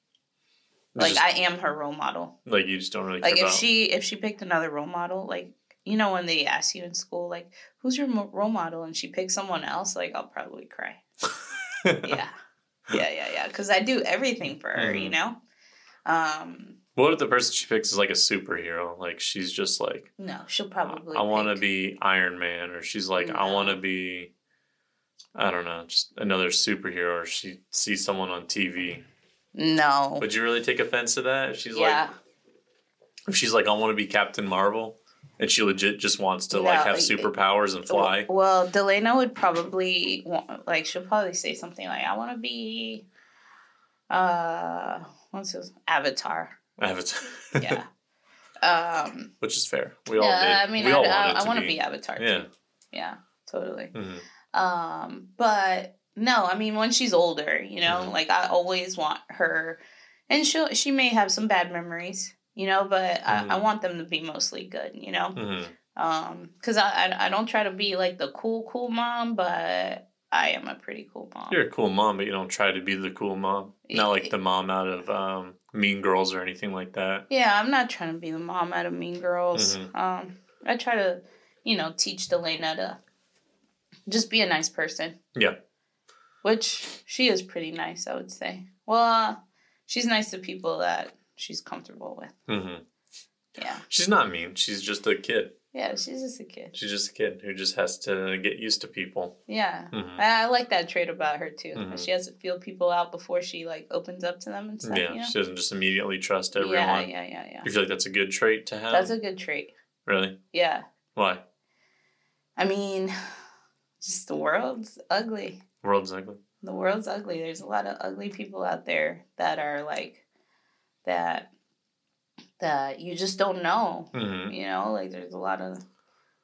[SPEAKER 3] Like
[SPEAKER 1] just-
[SPEAKER 3] I am her role model.
[SPEAKER 1] like you just don't really
[SPEAKER 3] Like if
[SPEAKER 1] about.
[SPEAKER 3] she if she picked another role model, like you know when they ask you in school, like who's your mo- role model, and she picks someone else, like I'll probably cry. yeah, yeah, yeah, yeah. Because I do everything for her, you
[SPEAKER 1] Mhm.
[SPEAKER 3] know. Um,
[SPEAKER 1] What if the person she picks is like a superhero? Like she's just like,
[SPEAKER 3] no, she'll probably.
[SPEAKER 1] I want to be Iron Man, or she's like, I want to be, I don't know, just another superhero. Or she sees someone on TV.
[SPEAKER 3] No.
[SPEAKER 1] Would you really take offense to that? If she's
[SPEAKER 3] yeah.
[SPEAKER 1] like, if she's like, I want to be Captain Marvel, and she legit just wants to like have
[SPEAKER 3] like,
[SPEAKER 1] superpowers and fly.
[SPEAKER 3] Well, Delana would probably want, like she'll probably say something like, "I want to be, uh, what's this? Avatar."
[SPEAKER 1] Avatar.
[SPEAKER 3] Yeah. um.
[SPEAKER 1] Which is fair. We all
[SPEAKER 3] yeah,
[SPEAKER 1] did.
[SPEAKER 3] I mean,
[SPEAKER 1] we
[SPEAKER 3] I,
[SPEAKER 1] all
[SPEAKER 3] I, I want to
[SPEAKER 1] be.
[SPEAKER 3] be Avatar.
[SPEAKER 1] Yeah.
[SPEAKER 3] Too. Yeah. Totally.
[SPEAKER 1] Mhm.
[SPEAKER 3] Um, but no, I mean when she's older, you know, like I always want her, and she she may have some bad memories, you know, but I, I
[SPEAKER 1] Mhm.
[SPEAKER 3] want them to be mostly good, you know,
[SPEAKER 1] Mhm.
[SPEAKER 3] um, because I, I I don't try to be like the cool cool mom, but I am a pretty cool mom.
[SPEAKER 1] You're a cool mom, but you don't try to be the cool mom. Not like the mom out of um, Mean Girls or anything like that.
[SPEAKER 3] Yeah, I'm not trying to be the mom out of Mean Girls.
[SPEAKER 1] Mhm.
[SPEAKER 3] Um, I try to, you know, teach Delana to just be a nice person.
[SPEAKER 1] Yeah.
[SPEAKER 3] Which she is pretty nice, I would say. Well, uh, she's nice to people that she's comfortable with.
[SPEAKER 1] hmm
[SPEAKER 3] Yeah.
[SPEAKER 1] She's not mean. She's just a kid.
[SPEAKER 3] Yeah, she's just a kid.
[SPEAKER 1] She's just a kid who just has to get used to people.
[SPEAKER 3] Yeah.
[SPEAKER 1] Mhm.
[SPEAKER 3] I, I like that trait about her too.
[SPEAKER 1] Mhm.
[SPEAKER 3] She has to feel people out before she like opens up to them and stuff.
[SPEAKER 1] yeah,
[SPEAKER 3] you know?
[SPEAKER 1] she doesn't just immediately trust everyone.
[SPEAKER 3] Yeah, yeah, yeah, yeah.
[SPEAKER 1] You feel like that's a good trait to have?
[SPEAKER 3] That's a good trait.
[SPEAKER 1] really?
[SPEAKER 3] Yeah.
[SPEAKER 1] Why?
[SPEAKER 3] I mean, just the world's ugly.
[SPEAKER 1] World's ugly.
[SPEAKER 3] the world's ugly. There's a lot of ugly people out there that are like that that you just don't know.
[SPEAKER 1] hmm
[SPEAKER 3] You know, like there's a lot of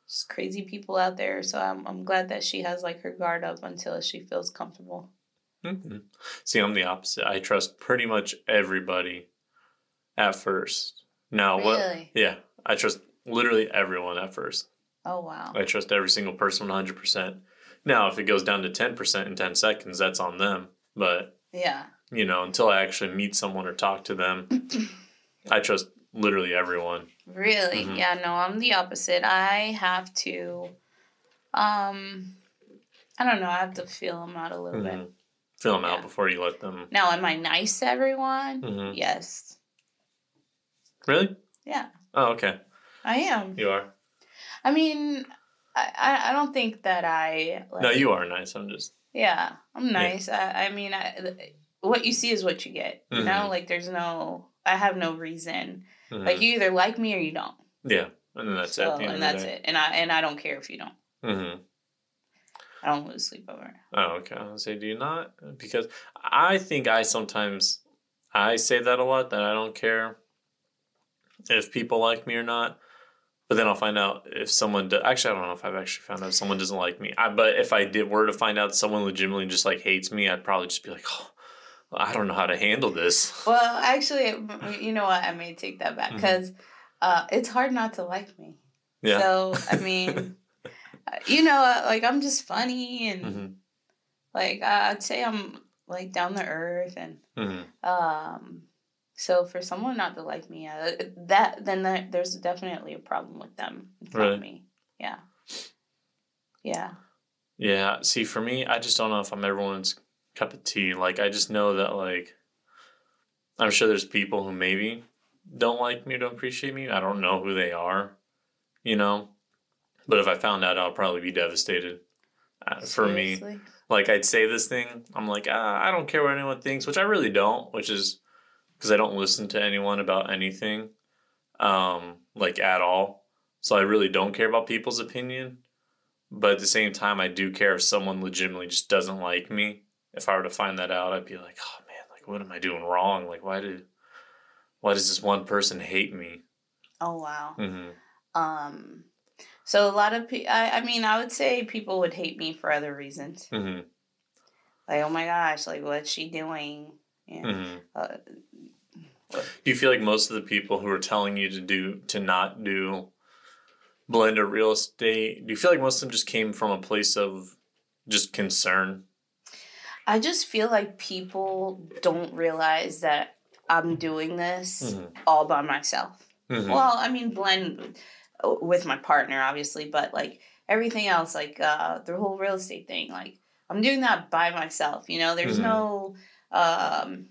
[SPEAKER 3] just crazy people out there. So I'm I'm glad that she has like her guard up until she feels comfortable.
[SPEAKER 1] hmm See, I'm the opposite. I trust pretty much everybody at first. Now, what? Yeah, I trust literally everyone at first.
[SPEAKER 3] Oh wow.
[SPEAKER 1] I trust every single person 100%. Now, if it goes down to 10% in 10 seconds, that's on them. But,
[SPEAKER 3] Yeah.
[SPEAKER 1] you know, until I actually meet someone or talk to them, I trust literally everyone.
[SPEAKER 3] Really?
[SPEAKER 1] Mhm.
[SPEAKER 3] Yeah, no, I'm the opposite. I have to um I don't know, I have to feel them out a little bit.
[SPEAKER 1] Mhm. Fill them out before you let them.
[SPEAKER 3] Now, am I nice to everyone?
[SPEAKER 1] Mhm.
[SPEAKER 3] Yes.
[SPEAKER 1] Really?
[SPEAKER 3] Yeah,
[SPEAKER 1] Oh, okay.
[SPEAKER 3] I am.
[SPEAKER 1] You are.
[SPEAKER 3] I mean, I, I, don't think that I. Like,
[SPEAKER 1] No, you are nice. I'm just.
[SPEAKER 3] Yeah, I'm nice. I, I mean, I, what you see is what you get. You know,
[SPEAKER 1] Mhm.
[SPEAKER 3] like there's no. I have no reason.
[SPEAKER 1] mhm.
[SPEAKER 3] Like you either like me or you don't.
[SPEAKER 1] yeah, and then that's it.
[SPEAKER 3] so,
[SPEAKER 1] the
[SPEAKER 3] and that's it. And I and I don't care if you don't.
[SPEAKER 1] Mm-hmm.
[SPEAKER 3] I don't lose sleep over. it.
[SPEAKER 1] Oh, okay. I say, do you not? Because I think I sometimes I say that a lot that I don't care if people like me or not. But then I'll find out if someone. Do, actually, I don't know if I've actually found out if someone doesn't like me. I, but if I did were to find out someone legitimately just like hates me, I'd probably just be like, oh, I don't know how to handle this.
[SPEAKER 3] Well, actually, you know what? I may take that back because uh, it's hard not to like me.
[SPEAKER 1] Yeah.
[SPEAKER 3] So I mean, you know, like I'm just funny and
[SPEAKER 1] hmm
[SPEAKER 3] like uh, I'd say I'm like down the earth and
[SPEAKER 1] hmm
[SPEAKER 3] um. So for someone not to like me, uh, that then that, there's definitely a problem with them, not
[SPEAKER 1] Really?
[SPEAKER 3] me. Yeah. Yeah.
[SPEAKER 1] Yeah. See, for me, I just don't know if I'm everyone's cup of tea. Like, I just know that, like, I'm sure there's people who maybe don't like me don't appreciate me. I don't know who they are, you know? But if I found out, I'll probably be devastated. Uh, for me, like, I'd say this thing, I'm like, ah, I don't care what anyone thinks, which I really don't, which is because I don't listen to anyone about anything, um, like, at all. So I really don't care about people's opinion. But at the same time, I do care if someone legitimately just doesn't like me. If I were to find that out, I'd be like, oh man, like what am I doing wrong? Like why did, why does this one person hate me?
[SPEAKER 3] Oh wow.
[SPEAKER 1] hmm
[SPEAKER 3] Um. So a lot of people. I, I mean, I would say people would hate me for other reasons.
[SPEAKER 1] hmm
[SPEAKER 3] Like, oh my gosh, like what's she doing? Yeah.
[SPEAKER 1] hmm
[SPEAKER 3] Uh,
[SPEAKER 1] Do you feel like most of the people who are telling you to do to not do blended real estate? Do you feel like most of them just came from a place of just concern?
[SPEAKER 3] I just feel like people don't realize that I'm doing this
[SPEAKER 1] Mhm.
[SPEAKER 3] all by myself.
[SPEAKER 1] Mhm.
[SPEAKER 3] Well, I mean, blend with my partner, obviously, but like everything else, like uh, the whole real estate thing, like I'm doing that by myself. You know, there's
[SPEAKER 1] Mhm.
[SPEAKER 3] no, um,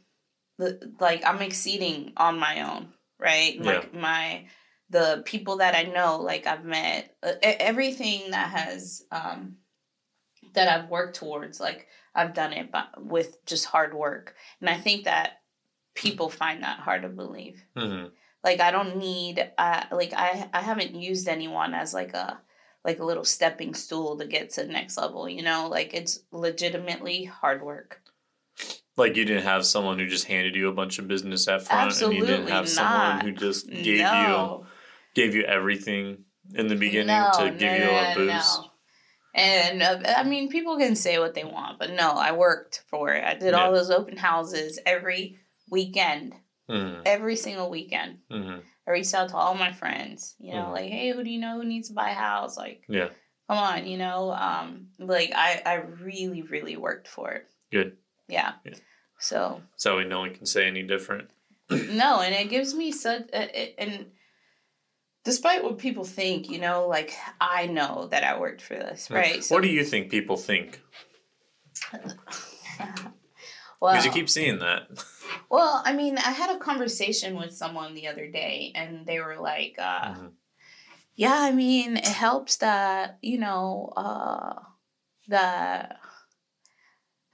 [SPEAKER 3] the, like I'm exceeding on my own, right? yeah. Like my the people that I know, like I've met, uh, everything that has um, that I've worked towards, like I've done it by, with just hard work, and I think that people find that hard to believe
[SPEAKER 1] Mhm.
[SPEAKER 3] like i don't need uh like i i haven't used anyone as like a like a little stepping stool to get to the next level you know like it's legitimately hard work
[SPEAKER 1] Like you didn't have someone who just handed you a bunch of business at front, and you didn't
[SPEAKER 3] Absolutely
[SPEAKER 1] have someone who just gave you gave you everything in the beginning
[SPEAKER 3] no,
[SPEAKER 1] to
[SPEAKER 3] no,
[SPEAKER 1] give you a
[SPEAKER 3] no,
[SPEAKER 1] boost.
[SPEAKER 3] no. and uh, i mean people can say what they want but no i worked for it i did all those open houses every weekend
[SPEAKER 1] hmm
[SPEAKER 3] every single weekend
[SPEAKER 1] hmm
[SPEAKER 3] i reached out to all my friends you know
[SPEAKER 1] Mhm.
[SPEAKER 3] like hey who do you know who needs to buy a house like
[SPEAKER 1] Yeah,
[SPEAKER 3] come on, you know, um, like I, I really, really worked for it.
[SPEAKER 1] good.
[SPEAKER 3] Yeah.
[SPEAKER 1] Yeah.
[SPEAKER 3] So
[SPEAKER 1] So no one can say any different.
[SPEAKER 3] no, and it gives me such, uh, and despite what people think, you know, like I know that I worked for this, right?
[SPEAKER 1] what do you think people think?
[SPEAKER 3] well,
[SPEAKER 1] Because you keep seeing that.
[SPEAKER 3] well, I mean, I had a conversation with someone the other day, and they were like, uh,
[SPEAKER 1] Mhm.
[SPEAKER 3] yeah, I mean, it helps that you know uh, that.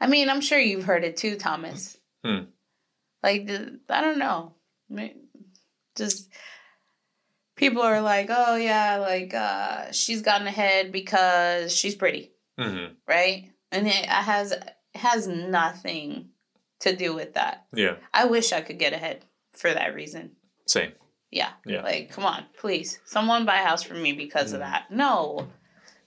[SPEAKER 3] I mean, I'm sure you've heard it too, Thomas.
[SPEAKER 1] Hmm.
[SPEAKER 3] Like, I don't know, just people are like, oh yeah, like uh, she's gotten ahead because she's pretty,
[SPEAKER 1] hmm
[SPEAKER 3] right? And it has it has nothing to do with that.
[SPEAKER 1] Yeah,
[SPEAKER 3] I wish I could get ahead for that reason.
[SPEAKER 1] same.
[SPEAKER 3] Yeah.
[SPEAKER 1] Yeah.
[SPEAKER 3] Like, come on, please. Someone buy a house for me because of
[SPEAKER 1] Mhm.
[SPEAKER 3] that. No.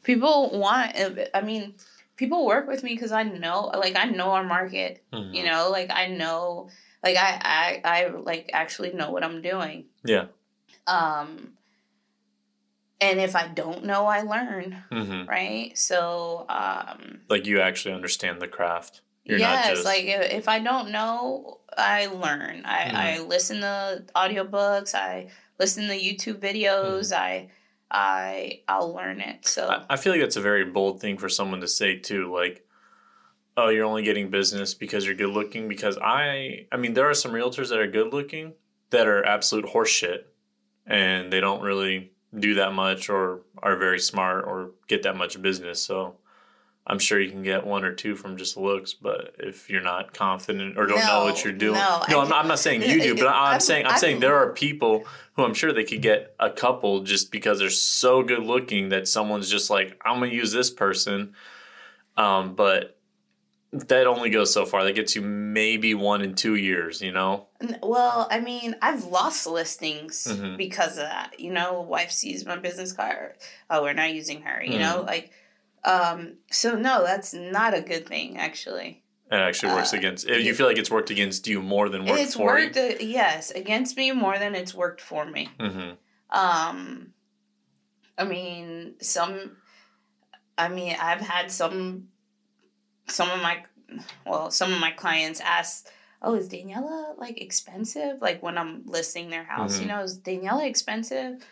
[SPEAKER 3] People want, I mean, people work with me because I know, like, I know our market,
[SPEAKER 1] Mhm.
[SPEAKER 3] you know, like, I know, like, I, I, I, like, actually know what I'm doing.
[SPEAKER 1] Yeah.
[SPEAKER 3] Um, and if I don't know, I learn,
[SPEAKER 1] hmm
[SPEAKER 3] right? So, um,
[SPEAKER 1] Like you actually understand the craft. You're not
[SPEAKER 3] yes,
[SPEAKER 1] just
[SPEAKER 3] like if if I don't know, I learn. I,
[SPEAKER 1] Mhm.
[SPEAKER 3] I listen to audiobooks. I listen to YouTube videos.
[SPEAKER 1] Mm-hmm.
[SPEAKER 3] I I I'll learn it. So
[SPEAKER 1] I, I feel like that's a very bold thing for someone to say too. Like, oh, you're only getting business because you're good looking. Because I, I mean, there are some realtors that are good looking that are absolute horseshit, and they don't really do that much or are very smart or get that much business. So. I'm sure you can get one or two from just looks, but if you're not confident or don't know what you're doing,
[SPEAKER 3] no,
[SPEAKER 1] no, I'm, not, I'm not saying you do, but I'm,
[SPEAKER 3] I'm-
[SPEAKER 1] saying I'm,
[SPEAKER 3] I'm-
[SPEAKER 1] saying there are people who I'm sure they could get a couple just because they're so good looking that someone's just like, I'm gonna use this person. Um, but that only goes so far. That gets you maybe one in two years, you know?
[SPEAKER 3] Well, I mean, I've lost listings
[SPEAKER 1] Mhm.
[SPEAKER 3] because of that. You know, wife sees my business card. Oh, we're not using her. You
[SPEAKER 1] Mm-hmm.
[SPEAKER 3] know, like, um. So no, that's not a good thing. Actually,
[SPEAKER 1] It actually works
[SPEAKER 3] Uh,
[SPEAKER 1] against. You feel like it's worked against you more than worked
[SPEAKER 3] it's
[SPEAKER 1] for
[SPEAKER 3] worked. uh, yes, against me more than it's worked for me.
[SPEAKER 1] you. hmm
[SPEAKER 3] Um, I mean, some. I mean, I've had some. Some of my, well, some of my clients ask, "Oh, is Daniela like expensive?" Like when I'm listing their house, you
[SPEAKER 1] Mhm.
[SPEAKER 3] know, is Daniela expensive?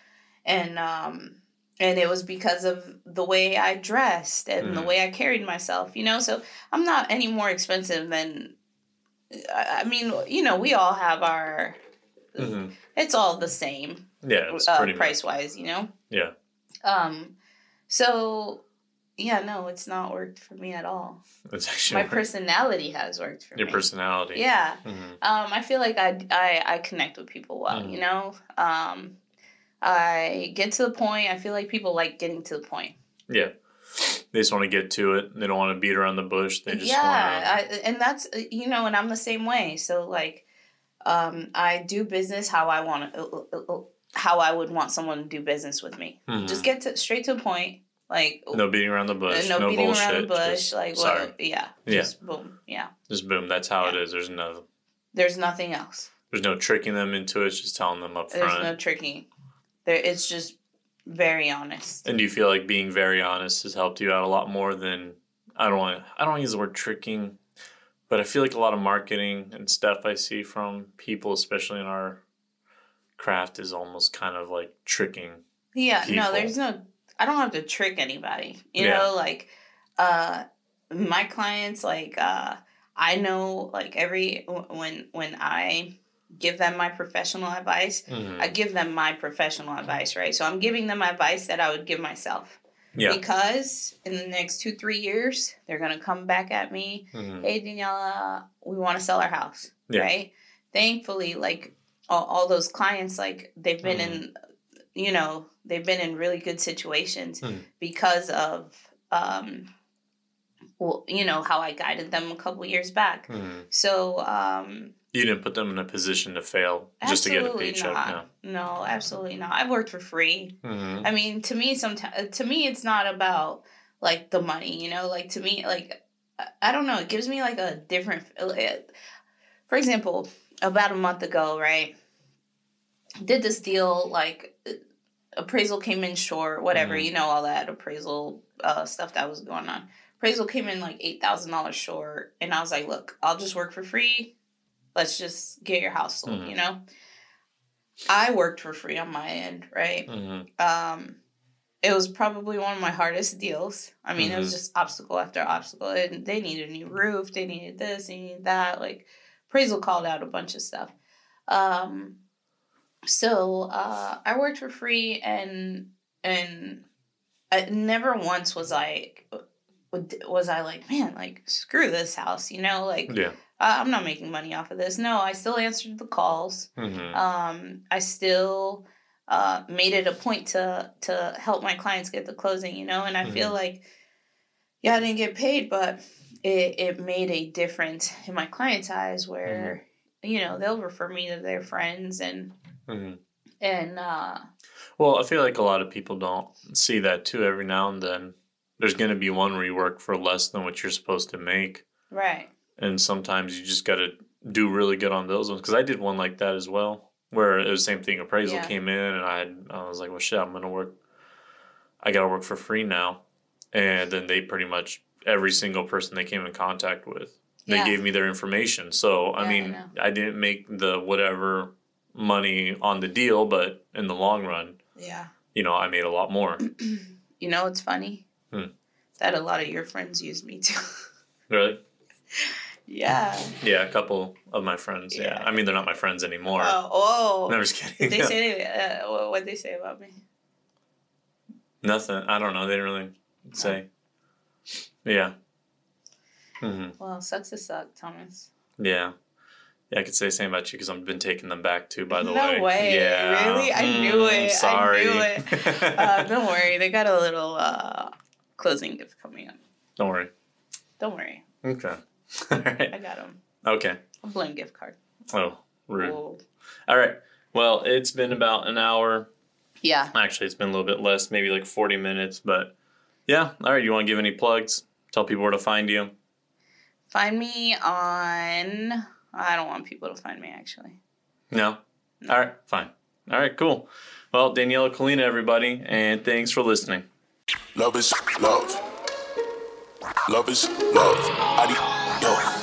[SPEAKER 3] And um, and it was because of the way I dressed and the
[SPEAKER 1] Mhm.
[SPEAKER 3] way I carried myself, you know. So I'm not any more expensive than. I mean, you know, we all have our.
[SPEAKER 1] hmm
[SPEAKER 3] It's all the same
[SPEAKER 1] Yeah, it's
[SPEAKER 3] uh,
[SPEAKER 1] pretty
[SPEAKER 3] price wise, you know.
[SPEAKER 1] Yeah.
[SPEAKER 3] Um. So, yeah, no, it's not worked for me at all.
[SPEAKER 1] It's actually
[SPEAKER 3] My personality has worked for
[SPEAKER 1] your
[SPEAKER 3] me.
[SPEAKER 1] Your personality.
[SPEAKER 3] Yeah.
[SPEAKER 1] hmm
[SPEAKER 3] Um. I feel like I I I connect with people well.
[SPEAKER 1] Mhm.
[SPEAKER 3] You know. Um. I get to the point. I feel like people like getting to the point.
[SPEAKER 1] Yeah. They just want to get to it. They don't want to beat around the bush. They just
[SPEAKER 3] yeah, I, and that's uh, you know, and I'm the same way. So like, um, I do business how I want to, uh, uh, uh, how I would want someone to do business with me.
[SPEAKER 1] want to.
[SPEAKER 3] Just get to straight to the point. Like
[SPEAKER 1] no beating around the bush.
[SPEAKER 3] no,
[SPEAKER 1] No,
[SPEAKER 3] beating
[SPEAKER 1] bullshit.
[SPEAKER 3] around the bush.
[SPEAKER 1] just,
[SPEAKER 3] like what? Yeah,
[SPEAKER 1] Yeah.
[SPEAKER 3] just boom. Yeah,
[SPEAKER 1] Just boom. That's how it
[SPEAKER 3] Yeah.
[SPEAKER 1] is. There's no.
[SPEAKER 3] there's nothing else.
[SPEAKER 1] There's no tricking them into it. It's just telling them up front.
[SPEAKER 3] There's no tricking. There, it's just very honest.
[SPEAKER 1] and do you feel like being very honest has helped you out a lot more than I don't want. I don't use the word tricking, but I feel like a lot of marketing and stuff I see from people, especially in our craft, is almost kind of like tricking.
[SPEAKER 3] Yeah,
[SPEAKER 1] people.
[SPEAKER 3] no, there's no. I don't have to trick anybody. You
[SPEAKER 1] Yeah.
[SPEAKER 3] know, like, uh, my clients, like, uh, I know, like, every when when I give them my professional advice,
[SPEAKER 1] Mhm.
[SPEAKER 3] I give them my professional advice, right? So I'm giving them advice that I would give myself.
[SPEAKER 1] Yeah.
[SPEAKER 3] Because in the next two, three years, they're gonna come back at me.
[SPEAKER 1] Mhm.
[SPEAKER 3] Hey Daniela, we want to sell our house.
[SPEAKER 1] Yeah.
[SPEAKER 3] Right? Thankfully, like all, all those clients, like they've been in you know, they've been in really good situations
[SPEAKER 1] Mhm.
[SPEAKER 3] because of um well, you know, how I guided them a couple years back.
[SPEAKER 1] Mhm.
[SPEAKER 3] So, um
[SPEAKER 1] You didn't put them in a position to fail just to get a paycheck.
[SPEAKER 3] not. No, absolutely not. I've worked for free.
[SPEAKER 1] No. Mhm.
[SPEAKER 3] I mean, to me, sometimes to me, it's not about like the money. You know, like to me, like I- don't know. It gives me like a different. For example, about a month ago, right? Did this deal like appraisal came in short, whatever.
[SPEAKER 1] Mhm.
[SPEAKER 3] You know all that appraisal uh, stuff that was going on. Appraisal came in like eight thousand dollars short, and I was like, "Look, I'll just work for free. Let's just get your house sold."
[SPEAKER 1] Mhm.
[SPEAKER 3] You know. I worked for free on my end, right?
[SPEAKER 1] Mhm.
[SPEAKER 3] um it was probably one of my hardest deals. I mean, it was
[SPEAKER 1] Mhm.
[SPEAKER 3] just obstacle after obstacle. And they needed a new roof, they needed this, they needed that. Like appraisal called out a bunch of stuff. Um so uh I worked for free and and I never once was like was I like, man, like screw this house, you know, like
[SPEAKER 1] Yeah.
[SPEAKER 3] I- I'm not making money off of this. No, I still answered the calls
[SPEAKER 1] Mhm.
[SPEAKER 3] um, I still uh, made it a point to to help my clients get the closing, you know, and I feel like yeah, I didn't get paid, but it, it made a difference in my clients' eyes where you know they'll refer me to their friends and
[SPEAKER 1] Mhm.
[SPEAKER 3] and uh,
[SPEAKER 1] Well, I feel like a lot of people don't see that too. Every now and then, there's going to be one where you work for less than what you're supposed to make,
[SPEAKER 3] right,
[SPEAKER 1] and sometimes you just got to do really good on those ones. Because I did one like that as well, where it was the same thing. Appraisal
[SPEAKER 3] Yeah.
[SPEAKER 1] came in, and I had, I was like, well, shit, I'm going to work. I got to work for free now, and then they pretty much every single person they came in contact with they
[SPEAKER 3] Yeah.
[SPEAKER 1] gave me their information. So I
[SPEAKER 3] Yeah, I
[SPEAKER 1] mean,
[SPEAKER 3] know.
[SPEAKER 1] I, didn't make the whatever money on the deal, but in the long run,
[SPEAKER 3] Yeah.
[SPEAKER 1] you know, I made a lot more.
[SPEAKER 3] You know it's funny?
[SPEAKER 1] Hmm.
[SPEAKER 3] That a lot of your friends use me too.
[SPEAKER 1] really?
[SPEAKER 3] Yeah.
[SPEAKER 1] Yeah, a couple of my friends. Yeah,
[SPEAKER 3] Yeah.
[SPEAKER 1] I mean, they're not my friends anymore.
[SPEAKER 3] Oh, oh.
[SPEAKER 1] No, I'm just kidding.
[SPEAKER 3] Did they say uh, what they say about me?
[SPEAKER 1] Nothing. I don't know. They didn't really say. Yeah. hmm
[SPEAKER 3] Well, sucks to suck, Thomas.
[SPEAKER 1] Yeah. Yeah, I could say the same about you because I've been taking them back too. By the
[SPEAKER 3] No
[SPEAKER 1] way.
[SPEAKER 3] No way.
[SPEAKER 1] Yeah.
[SPEAKER 3] Really? I knew
[SPEAKER 1] Mm,
[SPEAKER 3] it. I
[SPEAKER 1] Sorry.
[SPEAKER 3] knew it. Uh, don't worry, they got a little uh, closing gift coming up.
[SPEAKER 1] don't worry.
[SPEAKER 3] Don't worry,
[SPEAKER 1] Okay. All
[SPEAKER 3] I got them.
[SPEAKER 1] Okay.
[SPEAKER 3] A blank gift card.
[SPEAKER 1] Oh, rude.
[SPEAKER 3] Whoa.
[SPEAKER 1] All right. Well, it's been about an hour.
[SPEAKER 3] Yeah.
[SPEAKER 1] Actually, it's been a little bit less, maybe like 40 minutes. But yeah. All right. You want to give any plugs? Tell people where to find you.
[SPEAKER 3] Find me on. I don't want people to find me actually.
[SPEAKER 1] No? All right. Fine. All right. Cool. Well, Daniela Colina, everybody. And thanks for listening.
[SPEAKER 2] Love is love. Love is love. Adi- yo.